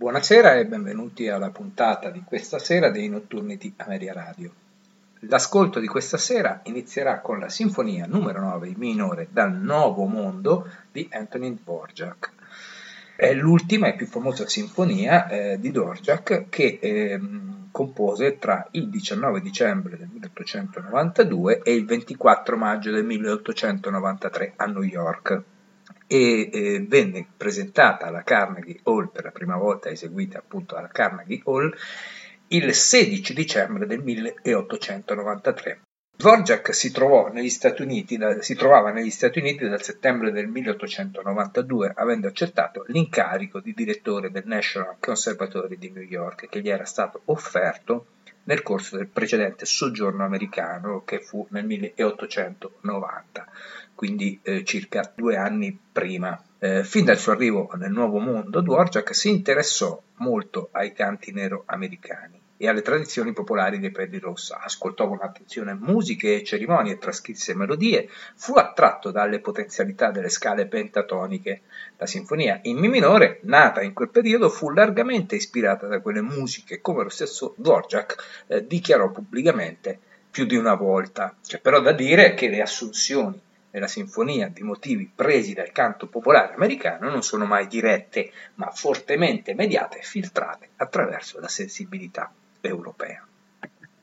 Buonasera e benvenuti alla puntata di questa sera dei notturni di Ameria Radio. L'ascolto di questa sera inizierà con la sinfonia numero 9 in minore dal Nuovo Mondo di Antonin Dvorak. È l'ultima e più famosa sinfonia eh, di Dvorak che eh, compose tra il 19 dicembre del 1892 e il 24 maggio del 1893 a New York e eh, venne presentata alla Carnegie Hall per la prima volta eseguita appunto alla Carnegie Hall il 16 dicembre del 1893. Dvorak si, Uniti, si trovava negli Stati Uniti dal settembre del 1892, avendo accettato l'incarico di direttore del National Conservatory di New York che gli era stato offerto nel corso del precedente soggiorno americano che fu nel 1890 quindi eh, circa due anni prima. Eh, fin dal suo arrivo nel Nuovo Mondo, Dvorak si interessò molto ai canti nero-americani e alle tradizioni popolari dei Pelli Rossa, ascoltò con attenzione musiche e cerimonie, trascrisse melodie, fu attratto dalle potenzialità delle scale pentatoniche. La sinfonia in Mi minore, nata in quel periodo, fu largamente ispirata da quelle musiche, come lo stesso Dvorak eh, dichiarò pubblicamente più di una volta. C'è però da dire che le assunzioni nella sinfonia di motivi presi dal canto popolare americano non sono mai dirette, ma fortemente mediate e filtrate attraverso la sensibilità europea.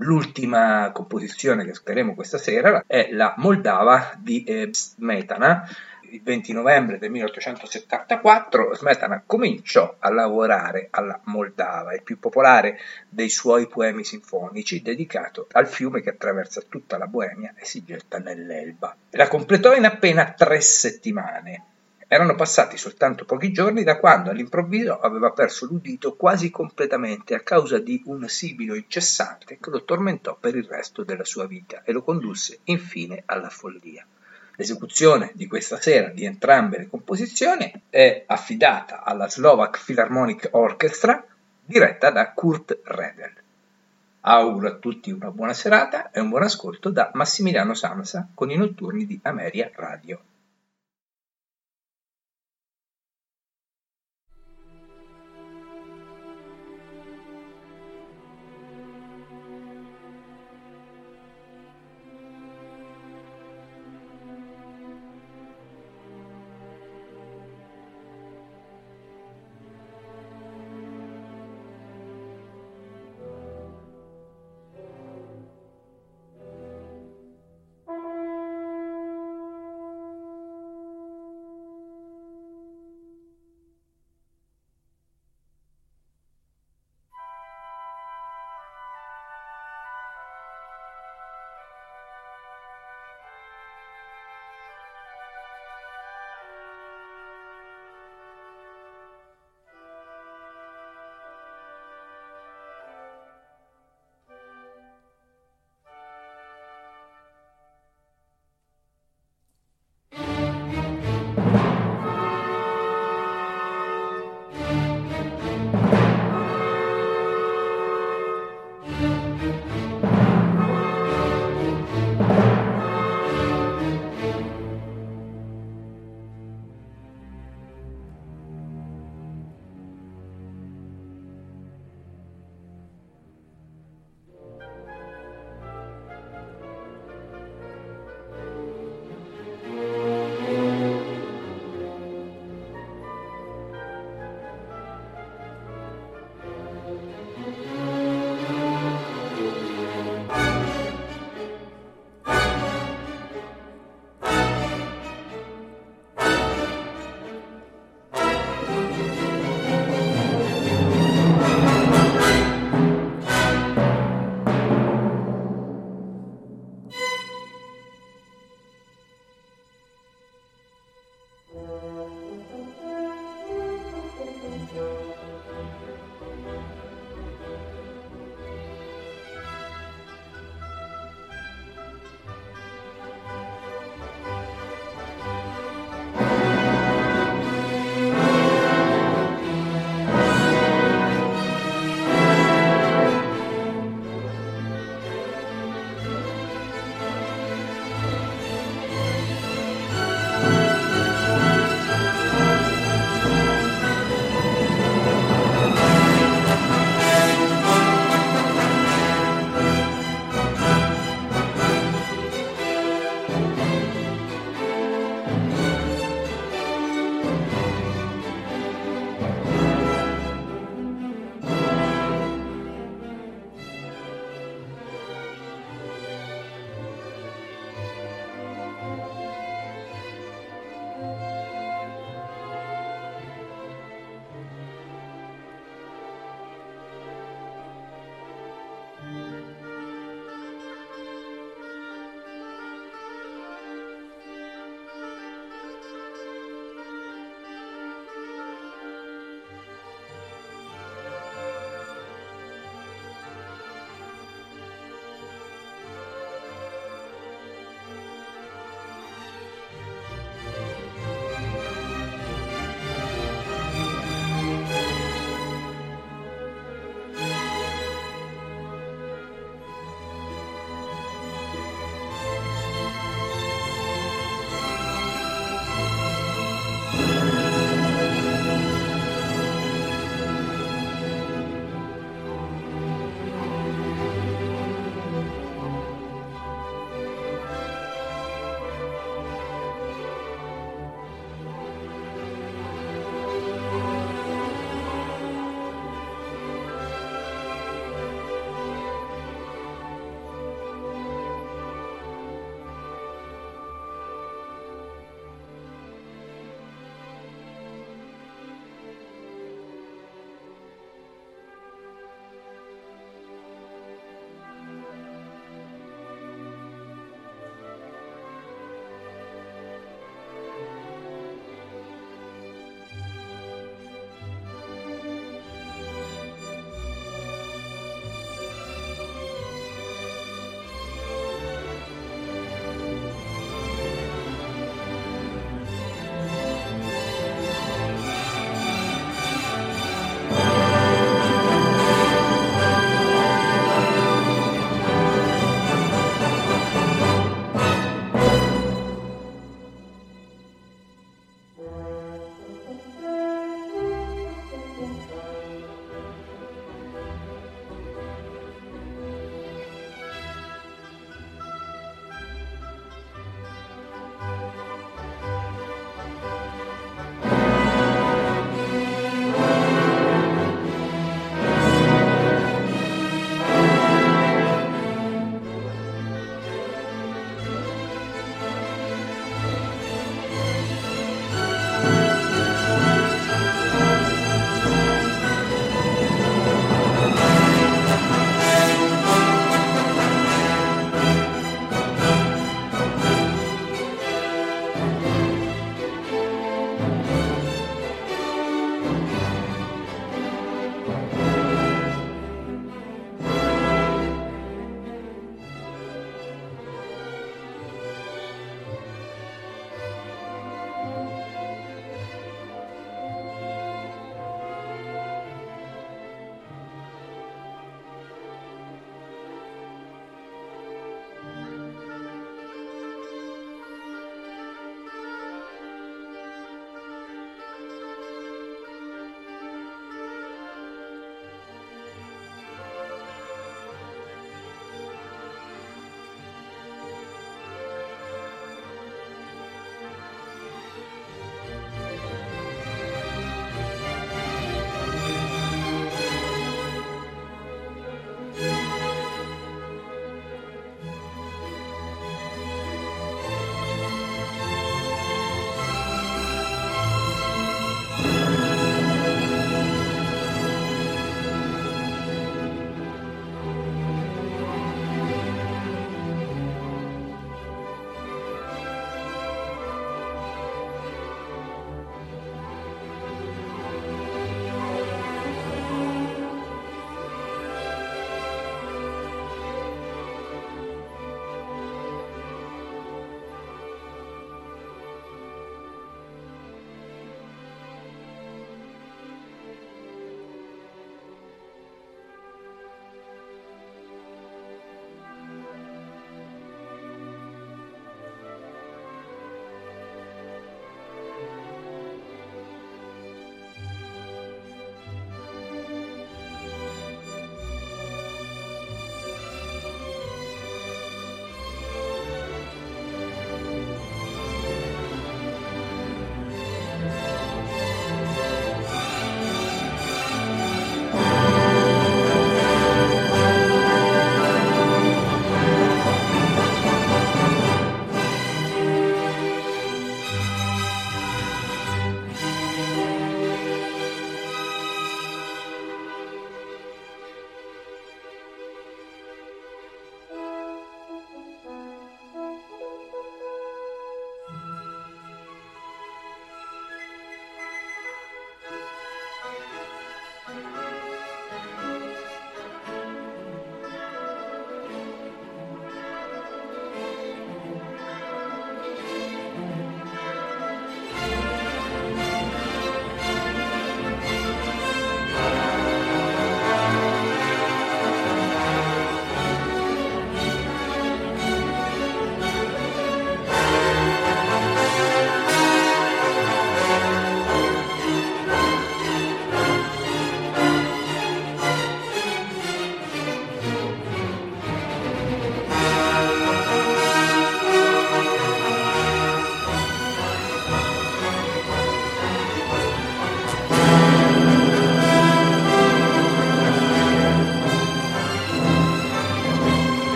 L'ultima composizione che ascolteremo questa sera è la Moldava di eh, Smetana, il 20 novembre del 1874 Smetana cominciò a lavorare alla Moldava, il più popolare dei suoi poemi sinfonici, dedicato al fiume che attraversa tutta la Boemia e si getta nell'Elba. La completò in appena tre settimane. Erano passati soltanto pochi giorni da quando all'improvviso aveva perso l'udito quasi completamente a causa di un sibilo incessante che lo tormentò per il resto della sua vita e lo condusse infine alla follia. L'esecuzione di questa sera di entrambe le composizioni è affidata alla Slovak Philharmonic Orchestra diretta da Kurt Redel. Auguro a tutti una buona serata e un buon ascolto da Massimiliano Samsa con i notturni di Ameria Radio.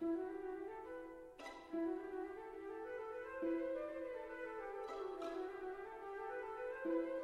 thank you